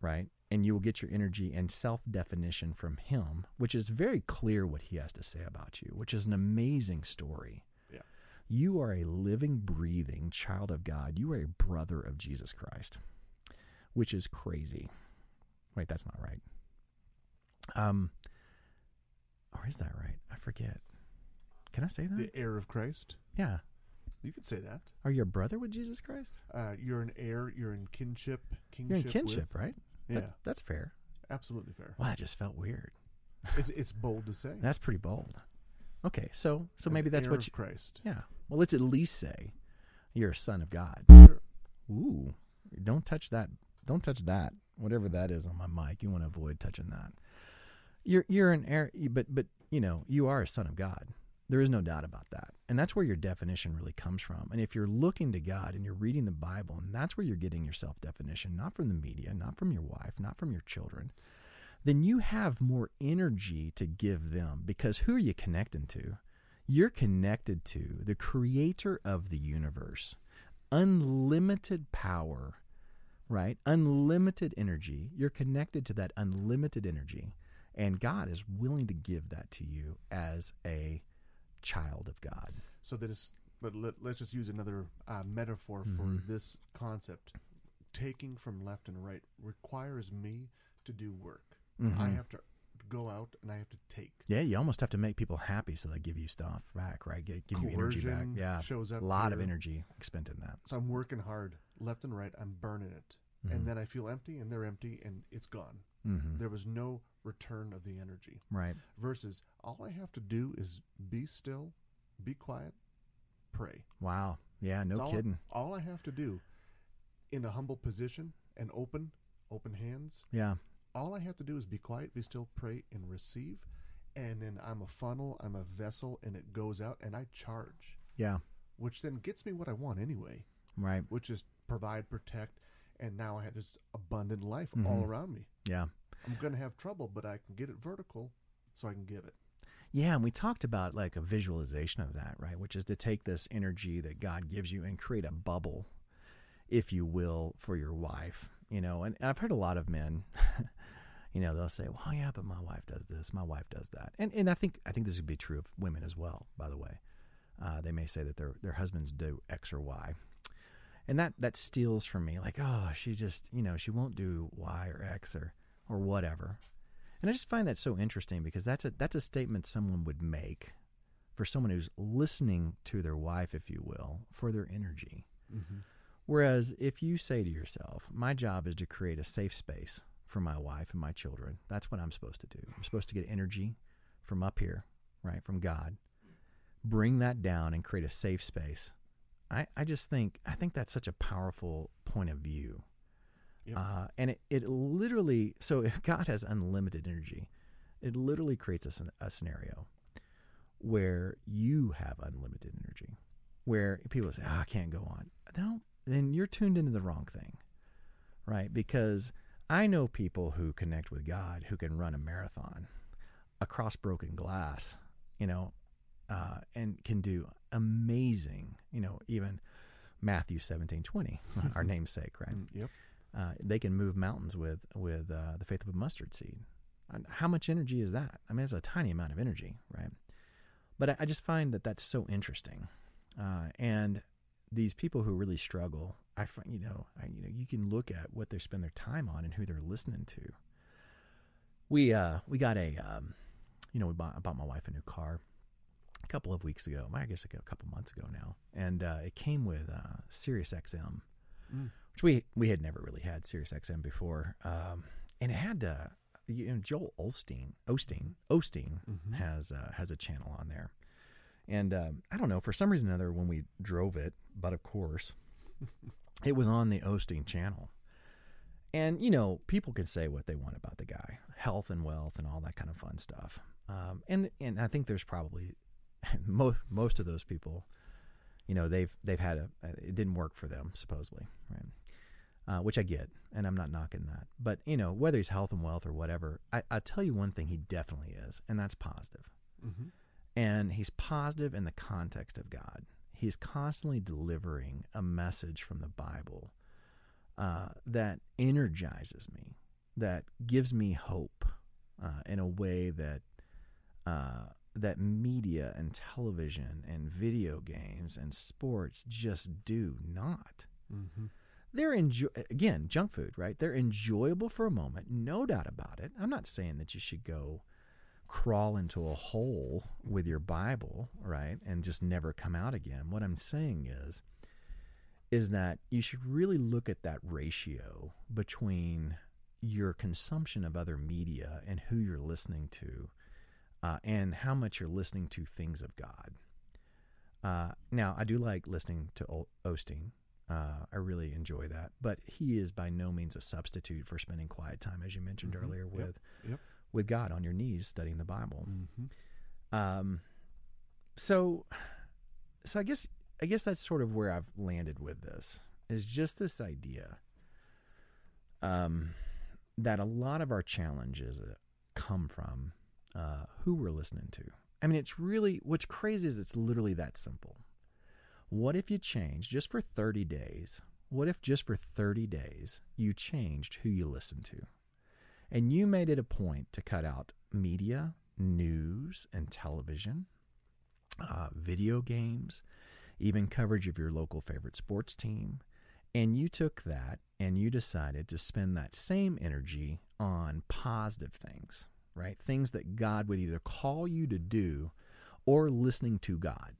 right and you will get your energy and self definition from him, which is very clear what he has to say about you, which is an amazing story. Yeah. You are a living, breathing child of God. You are a brother of Jesus Christ, which is crazy. Wait, that's not right. Um, or is that right? I forget. Can I say that? The heir of Christ. yeah. You could say that. Are you a brother with Jesus Christ? Uh, you're an heir. You're in kinship. You're in kinship, with- right? Yeah, That's, that's fair. absolutely fair. Wow, that just felt weird. (laughs) It's, it's bold to say. That's pretty bold. Okay, so so maybe that's what you. Christ. Yeah. Well, let's at least say you're a son of God. Sure. Ooh, don't touch that. Don't touch that. Whatever that is on my mic, you want to avoid touching that. You're you're an heir, but but you know you are a son of God. There is no doubt about that, and that's where your definition really comes from. And if you're looking to God and you're reading the Bible, and that's where you're getting your self definition, not from the media, not from your wife, not from your children, then you have more energy to give them because who are you connecting to? You're connected to the creator of the universe, unlimited power, right? Unlimited energy. You're connected to that unlimited energy, and God is willing to give that to you as a child of God. So that is, but let, let's just use another uh, metaphor Mhm. for this concept. Taking from left and right requires me to do work. I Mhm. have to go out and I have to take. Yeah, you almost have to make people happy so they give you stuff back, right? Give, give you energy back. Yeah, shows up. a lot of energy expended in that. So I'm working hard, left and right. I'm burning it, Mhm. and then I feel empty, and they're empty, and it's gone. Mhm. There was no return of the energy. Right. Versus, all I have to do is be still, be quiet, pray. Wow. Yeah, no all, kidding. All I have to do in a humble position and open, open hands, Yeah. all I have to do is be quiet, be still, pray, and receive. And then I'm a funnel, I'm a vessel, and it goes out and I charge, Yeah. which then gets me what I want anyway, Right. which is provide, protect, and now I have this abundant life Mhm. all around me. Yeah. I'm going to have trouble, but I can get it vertical so I can give it. Yeah, and we talked about like a visualization of that, right? Which is to take this energy that God gives you and create a bubble, if you will, for your wife. You know, and, and I've heard a lot of men, (laughs) you know, they'll say, "Well, yeah, but my wife does this, my wife does that," and and I think I think this would be true of women as well. By the way, uh, they may say that their their husbands do X or Y, and that that steals from me. Like, oh, she just you know she won't do Y or X or or whatever. And I just find that so interesting because that's a that's a statement someone would make for someone who's listening to their wife, if you will, for their energy. Mm-hmm. Whereas if you say to yourself, "My job is to create a safe space for my wife and my children," that's what I'm supposed to do. I'm supposed to get energy from up here, right, from God, bring that down and create a safe space. I, I just think I think that's such a powerful point of view. Yep. Uh, and it, it literally, so (laughs) if God has unlimited energy, it literally creates a, a scenario where you have unlimited energy, where people say, oh, I can't go on. No, then you're tuned into the wrong thing, right? Because I know people who connect with God who can run a marathon across broken glass, you know, uh, and can do amazing, you know, even Matthew seventeen twenty, (laughs) our namesake, right? Mm, yep. uh, they can move mountains with with uh, the faith of a mustard seed. And how much energy is that? I mean, it's a tiny amount of energy, right? But I, I just find that that's so interesting, uh, and these people who really struggle, I find you know, I, you know, you can look at what they spend their time on and who they're listening to. We uh, we got a, um, you know, we bought, I bought my wife a new car a couple of weeks ago. I guess a couple months ago now, and uh, it came with uh, Sirius XM Mm. which we we had never really had Sirius XM before, um, and it had uh, you know, Joel Osteen Osteen Osteen Mhm. has uh, has a channel on there, and um, I don't know for some reason or other when we drove it, but of course, (laughs) it was on the Osteen channel, and you know people can say what they want about the guy, health and wealth and all that kind of fun stuff, um, and and I think there's probably (laughs) most most of those people you know they've they've had a it didn't work for them supposedly right? Uh, which i get and i'm not knocking that. But you know whether he's health and wealth or whatever I, i'll tell you one thing he definitely is and that's positive. Mm-hmm. and he's positive in the context of god. He's constantly delivering a message from the bible uh, that energizes me that gives me hope uh, in a way that uh, that media and television and video games and sports just do not. Mm-hmm. They're enjoy again junk food, right? They're enjoyable for a moment, no doubt about it. I'm not saying that you should go crawl into a hole with your Bible, right, and just never come out again. What I'm saying is is that you should really look at that ratio between your consumption of other media and who you're listening to uh, and how much you're listening to things of God. Uh, now, I do like listening to o- Osteen. Uh, I really enjoy that, but he is by no means a substitute for spending quiet time, as you mentioned Mhm. earlier, with Yep. with God on your knees studying the Bible. Mm-hmm. Um, so, so I guess I guess that's sort of where I've landed with this is just this idea, um, that a lot of our challenges uh, come from uh, who we're listening to. I mean, it's really what's crazy is it's literally that simple. What if you change just for thirty days? What if just for thirty days you changed who you listen to? And you made it a point to cut out media, news, and television, uh, video games, even coverage of your local favorite sports team. And you took that and you decided to spend that same energy on positive things, right? Things that God would either call you to do or listening to God,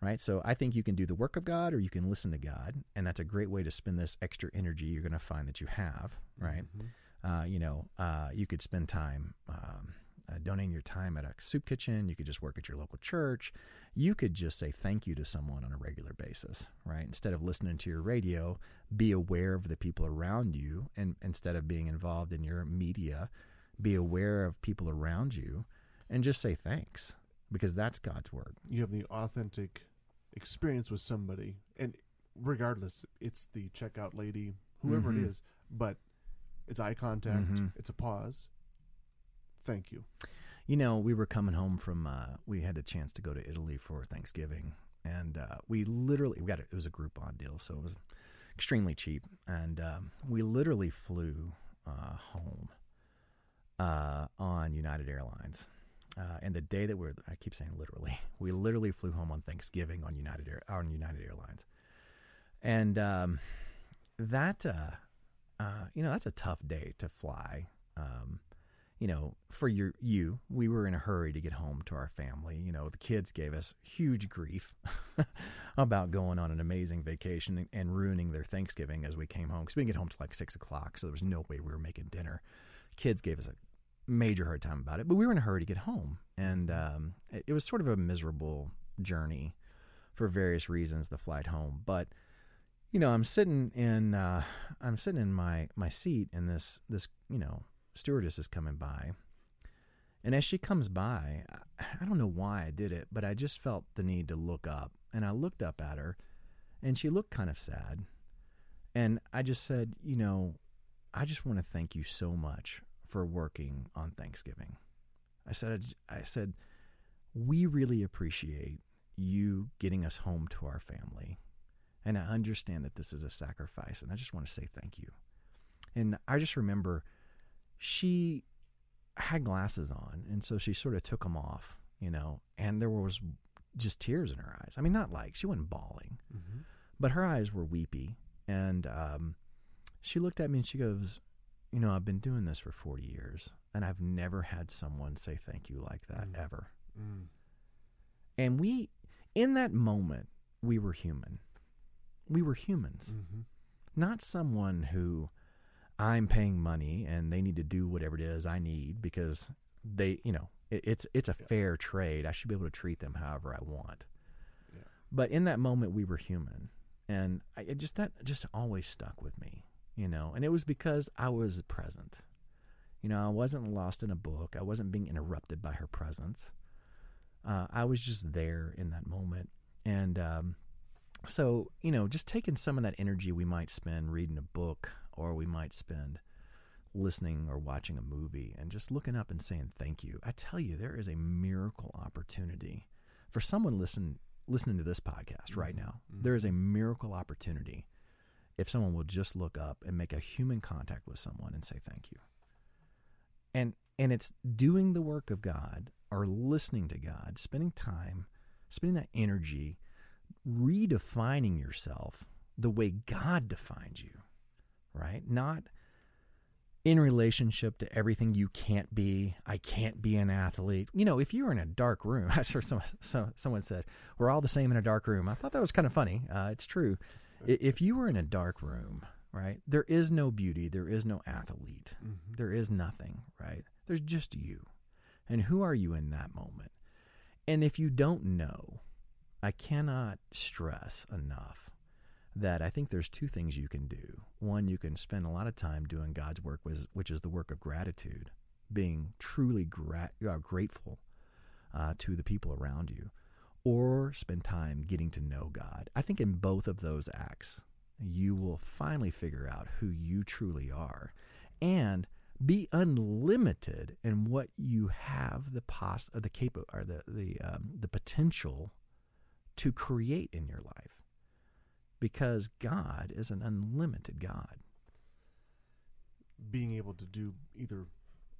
right? So I think you can do the work of God or you can listen to God. And that's a great way to spend this extra energy you're going to find that you have, right? Mhm. Uh, you know, uh, you could spend time, um, uh, donating your time at a soup kitchen. You could just work at your local church. You could just say thank you to someone on a regular basis, right? Instead of listening to your radio, be aware of the people around you. And instead of being involved in your media, be aware of people around you and just say thanks because that's God's word. You have the authentic experience with somebody, and regardless, it's the checkout lady, whoever Mhm. it is, but it's eye contact, Mhm. it's a pause. Thank you. You know, we were coming home from. Uh, we had a chance to go to Italy for Thanksgiving, and uh, we literally we got a, it was a Groupon deal, so it was extremely cheap, and um, we literally flew uh, home uh, on United Airlines. Uh, and the day that we we're, I keep saying literally, (laughs) we literally flew home on Thanksgiving on United Air, on United Airlines, and um, that uh, uh, you know that's a tough day to fly. Um, you know, for your you, we were in a hurry to get home to our family. You know, the kids gave us huge grief (laughs) about going on an amazing vacation and, and ruining their Thanksgiving as we came home because we didn't get home till like six o'clock, so there was no way we were making dinner. Kids gave us a major hard time about it, but we were in a hurry to get home, and um, it, it was sort of a miserable journey for various reasons. The flight home, but you know, I'm sitting in uh, I'm sitting in my my seat, and this this you know stewardess is coming by. And as she comes by, I- I don't know why I did it, but I just felt the need to look up. And I looked up at her, and she looked kind of sad. And I just said, You know, I just want to thank you so much for working on Thanksgiving. I said, I said, we really appreciate you getting us home to our family. And I understand that this is a sacrifice, and I just want to say thank you. And I just remember she had glasses on, and so she sort of took them off, you know, and there was just tears in her eyes. I mean, not like she wasn't bawling, Mm-hmm. but her eyes were weepy. And um, she looked at me and she goes, You know, I've been doing this for 40 years, and I've never had someone say thank you like that Mm. ever. Mm. And we, in that moment, we were human. We were humans, Mm-hmm. not someone who I'm paying money and they need to do whatever it is I need because they, you know, it, it's it's a Yeah. fair trade. I should be able to treat them however I want. Yeah. But in that moment, we were human, and I it just that just always stuck with me, you know. And it was because I was present. You know, I wasn't lost in a book. I wasn't being interrupted by her presence. Uh, I was just there in that moment, and um, so you know, just taking some of that energy we might spend reading a book, or we might spend listening or watching a movie, and just looking up and saying thank you. I tell you, there is a miracle opportunity for someone listen listening to this podcast right Mhm. now. Mhm. There is a miracle opportunity if someone will just look up and make a human contact with someone and say thank you. And and it's doing the work of God or listening to God, spending time, spending that energy redefining yourself the way God defines you, right? Not in relationship to everything you can't be. I can't be an athlete. You know, if you were in a dark room, (laughs) I heard someone, so, someone said, we're all the same in a dark room. I thought that was kind of funny. Uh, it's true. If you were in a dark room, right, there is no beauty, there is no athlete, Mm-hmm. there is nothing, right? There's just you. And who are you in that moment? And if you don't know, I cannot stress enough that I think there's two things you can do. One, you can spend a lot of time doing God's work, which which is the work of gratitude, being truly gra- uh, grateful uh, to the people around you, or spend time getting to know God. I think in both of those acts, you will finally figure out who you truly are and be unlimited in what you have the pos or the capa- or the the um, the potential to create in your life because God is an unlimited God. Being able to do either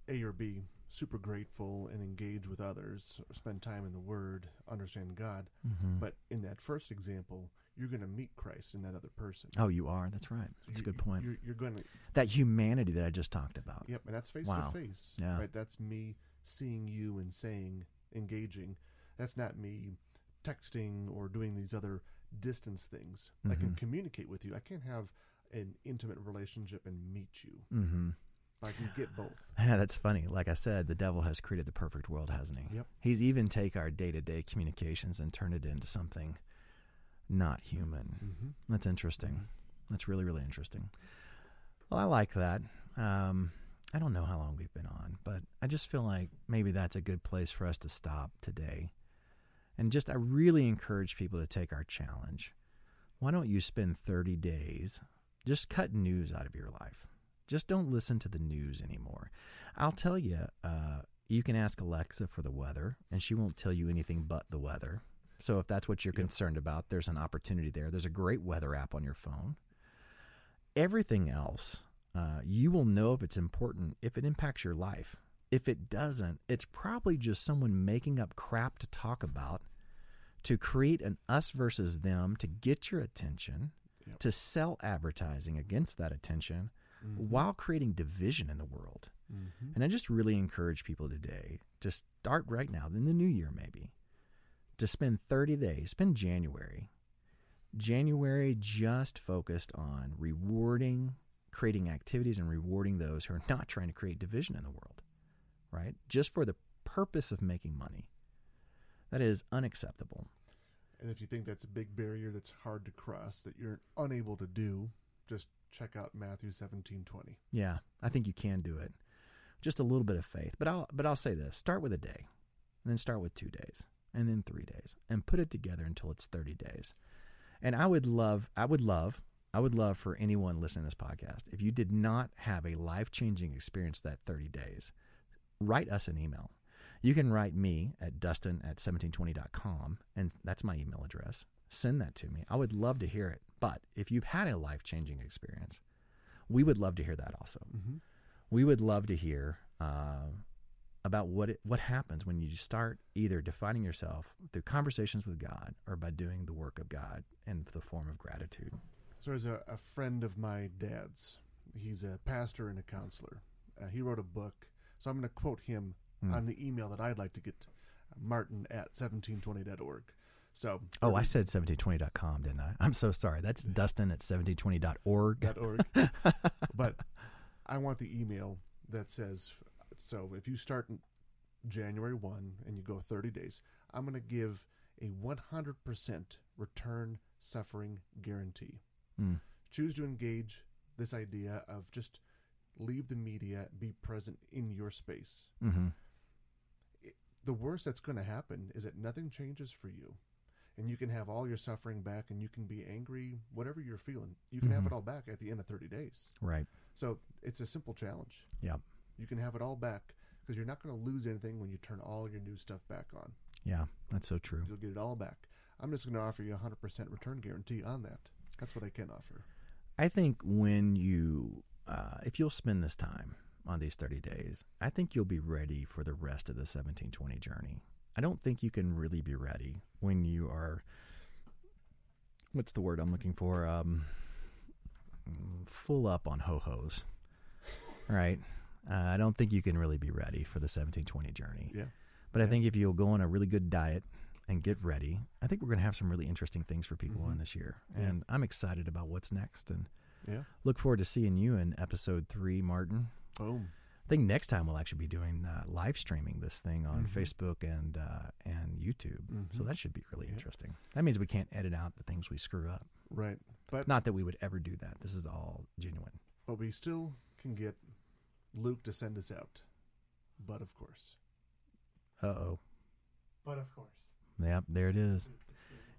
A or B, super grateful and engage with others, or spend time in the Word, understand God. Mm-hmm. But in that first example, you're going to meet Christ in that other person. oh, you are. That's right. That's a good point. You're, you're going to That humanity that I just talked about. Yep, and that's face Wow. to face. Yeah. Right. That's me seeing you and saying, engaging. That's not me texting or doing these other distance things. I can Mhm. communicate with you. I can't have an intimate relationship and meet you. Mm-hmm. I can get both. (sighs) Yeah, that's funny. Like I said, the devil has created the perfect world, hasn't he? Yep. He's even take our day to day communications and turn it into something not human. Mm-hmm. That's interesting. That's really, really interesting. Well, I like that. Um, I don't know how long we've been on, but I just feel like maybe that's a good place for us to stop today. And just, I really encourage people to take our challenge. Why don't you spend 30 days just cut news out of your life? Just don't listen to the news anymore. I'll tell you, uh, you can ask Alexa for the weather, and she won't tell you anything but the weather. So if that's what you're Yep. concerned about, there's an opportunity there. There's a great weather app on your phone. Everything else, uh, you will know if it's important if it impacts your life. If it doesn't, it's probably just someone making up crap to talk about to create an us versus them to get your attention, Yep. to sell advertising against that attention Mhm. while creating division in the world. Mhm. And I just really encourage people today to start right now, in the new year maybe, to spend 30 days, spend January. January just focused on rewarding, creating activities and rewarding those who are not trying to create division in the world, right? Just for the purpose of making money. That is unacceptable. And if you think that's a big barrier that's hard to cross, that you're unable to do, just check out Matthew seventeen twenty. Yeah, I think you can do it. Just a little bit of faith. But I'll but I'll say this. Start with a day. And then start with 2 days and then 3 days and put it together until it's 30 days. And I would love I would love I would love for anyone listening to this podcast if you did not have a life-changing experience that 30 days, write us an email. You can write me at dustin at 1720.com, and that's my email address. Send that to me. I would love to hear it. But if you've had a life changing experience, we would love to hear that also. Mm-hmm. We would love to hear uh, about what it, what happens when you start either defining yourself through conversations with God or by doing the work of God in the form of gratitude. So there's a, a friend of my dad's. He's a pastor and a counselor. Uh, he wrote a book. So I'm going to quote him Hmm. on the email that I'd like to get martin at 1720.org. So Oh, I said 1720.com, didn't I? I'm so sorry. That's Dustin at 1720.org. dot org. (laughs) but I want the email that says so if you start January 1 and you go 30 days, I'm going to give a 100% return suffering guarantee. Mm. Choose to engage this idea of just leave the media, be present in your space. hmm The worst that's going to happen is that nothing changes for you. And you can have all your suffering back and you can be angry, whatever you're feeling. You can have Mhm. it all back at the end of 30 days. Right. So it's a simple challenge. Yeah. You can have it all back because you're not going to lose anything when you turn all your new stuff back on. Yeah, that's so true. You'll get it all back. I'm just going to offer you a 100% return guarantee on that. That's what I can offer. I think when you, uh, if you'll spend this time on these 30 days, I think you'll be ready for the rest of the 1720 journey. I don't think you can really be ready when you are, what's the word I'm looking for? Um, full up on ho hos, right? Uh, I don't think you can really be ready for the 1720 journey. Yeah. But I think if you'll go on a really good diet and get ready, I think we're going to have some really interesting things for people Mhm. in this year. Yeah. And I'm excited about what's next. And Yeah. look forward to seeing you in episode three, Martin. Boom. I think next time we'll actually be doing uh, live streaming this thing on Mhm. Facebook and uh, and YouTube. So Mhm. that should be really Yeah. interesting. That means we can't edit out the things we screw up. Right. But Not that we would ever do that. This is all genuine. but we still can get Luke to send us out. But of course. Uh oh. But of course. Yep, there it is.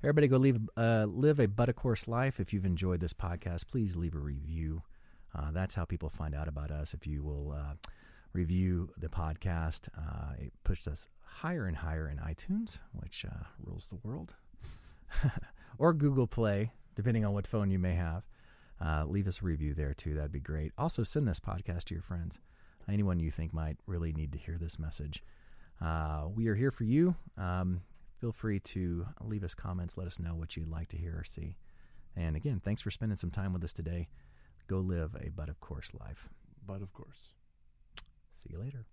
Everybody go leave, uh, live a but of course life. If you've enjoyed this podcast, please leave a review. Uh, that's how people find out about us. If you will uh, review the podcast, uh, it pushes us higher and higher in iTunes, which uh, rules the world, (laughs) or Google Play, depending on what phone you may have. Uh, leave us a review there too. That'd be great. Also, send this podcast to your friends, anyone you think might really need to hear this message. Uh, we are here for you. Um, feel free to leave us comments. Let us know what you'd like to hear or see. And again, thanks for spending some time with us today. Go live a but of course life. But of course. See you later.